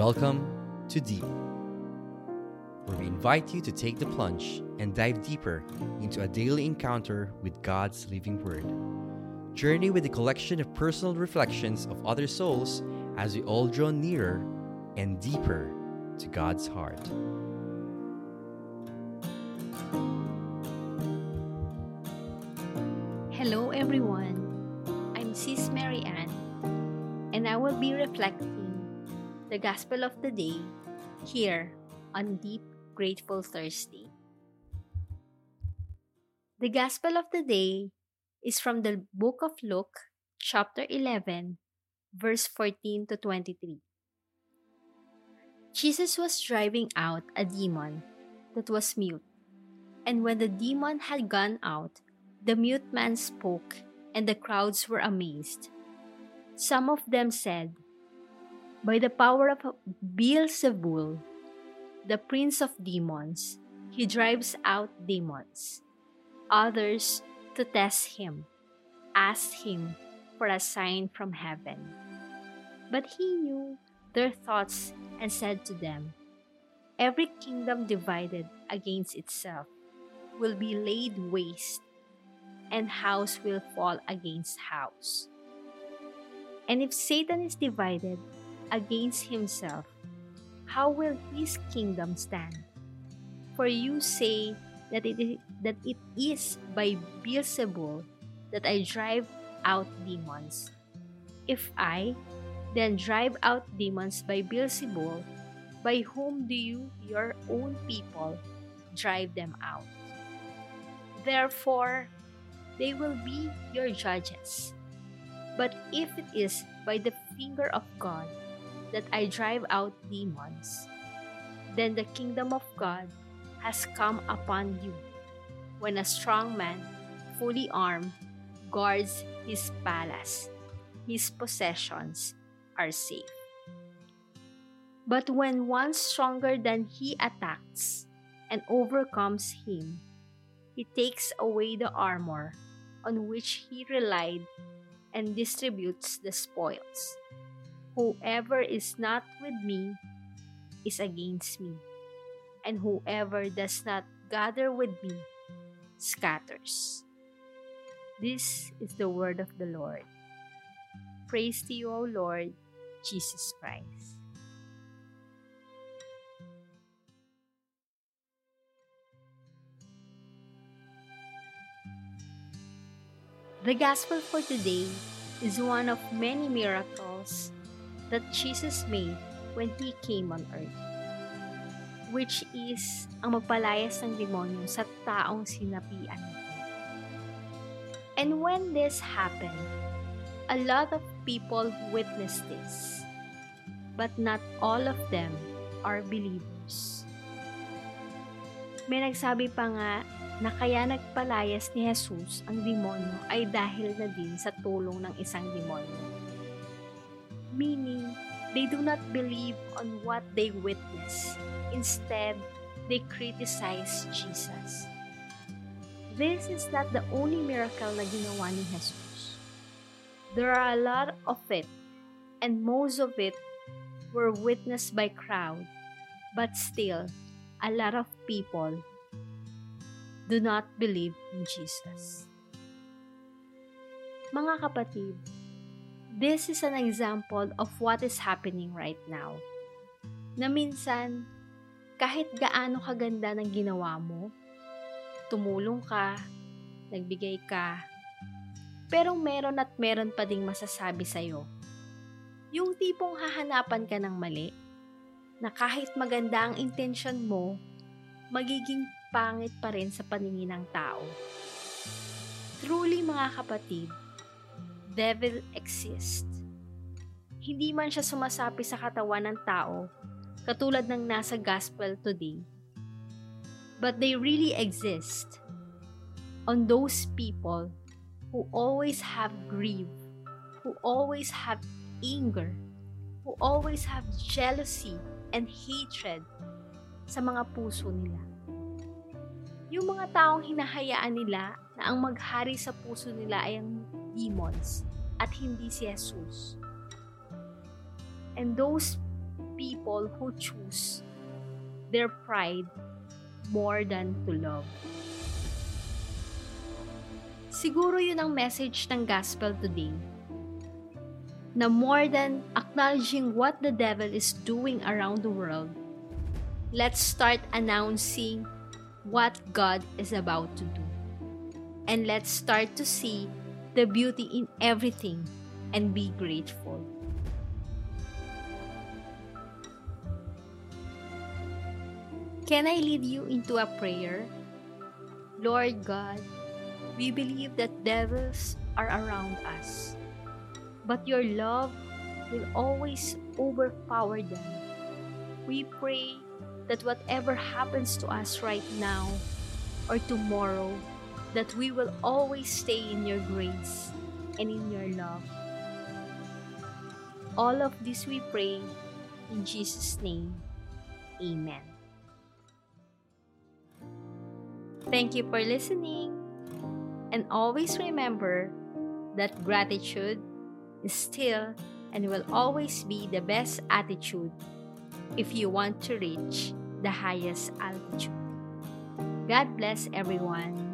Welcome to Deep, where we invite you to take the plunge and dive deeper into a daily encounter with God's living Word. Journey with a collection of personal reflections of other souls as we all draw nearer and deeper to God's heart. Hello, everyone. I'm Sis Mary Ann, and I will be reflecting the Gospel of the day here on Deep Grateful Thursday. The Gospel of the day is from the book of Luke, chapter 11, verse 14 to 23. Jesus was driving out a demon that was mute, and when the demon had gone out, the mute man spoke, and the crowds were amazed. Some of them said, By the power of Beelzebul, the prince of demons, he drives out demons. Others, to test him, asked him for a sign from heaven. But he knew their thoughts and said to them, Every kingdom divided against itself will be laid waste and house will fall against house. And if Satan is divided against himself, how will his kingdom stand? For you say that it is, that it is by Beelzebul that I drive out demons. If I then drive out demons by Beelzebul, by whom do you, your own people, drive them out? Therefore, they will be your judges. But if it is by the finger of God that I drive out demons, then the kingdom of God has come upon you when a strong man, fully armed, guards his palace. His possessions are safe. But when one stronger than he attacks and overcomes him, he takes away the armor on which he relied and distributes the spoils. Whoever is not with me is against me, and whoever does not gather with me scatters. This is the word of the Lord. Praise to you, O Lord Jesus Christ. The Gospel for today is one of many miracles that Jesus made when He came on earth, which is ang magpalayas ng demonyo sa taong sinapian And when this happened, a lot of people witnessed this, but not all of them are believers. May nagsabi pa nga na kaya nagpalayas ni Jesus ang demonyo ay dahil na din sa tulong ng isang demonyo. Meaning, they do not believe on what they witness. Instead, they criticize Jesus. This is not the only miracle na ginawa ni Jesus. There are a lot of it, and most of it were witnessed by crowd, but still, a lot of people do not believe in Jesus. Mga kapatid, this is an example of what is happening right now. Na minsan, kahit gaano kaganda ng ginawa mo, tumulong ka, nagbigay ka, pero meron at meron pa ding masasabi sa'yo. Yung tipong hahanapan ka ng mali, na kahit maganda ang intensyon mo, magiging pangit pa rin sa paningin ng tao. Truly mga kapatid, devil exists. Hindi man siya sumasapi sa katawan ng tao, katulad ng nasa gospel today. But they really exist on those people who always have grief, who always have anger, who always have jealousy and hatred sa mga puso nila. Yung mga taong hinahayaan nila na ang maghari sa puso nila ay ang demons at hindi si Jesus. And those people who choose their pride more than to love. Siguro yun ang message ng gospel today. Na more than acknowledging what the devil is doing around the world, let's start announcing what God is about to do. And let's start to see the beauty in everything and be grateful. Can I lead you into a prayer? Lord God, we believe that devils are around us, but your love will always overpower them. We pray that whatever happens to us right now or tomorrow, that we will always stay in your grace and in your love. All of this we pray in Jesus' name. Amen. Thank you for listening. And always remember that gratitude is still and will always be the best attitude if you want to reach the highest altitude. God bless everyone.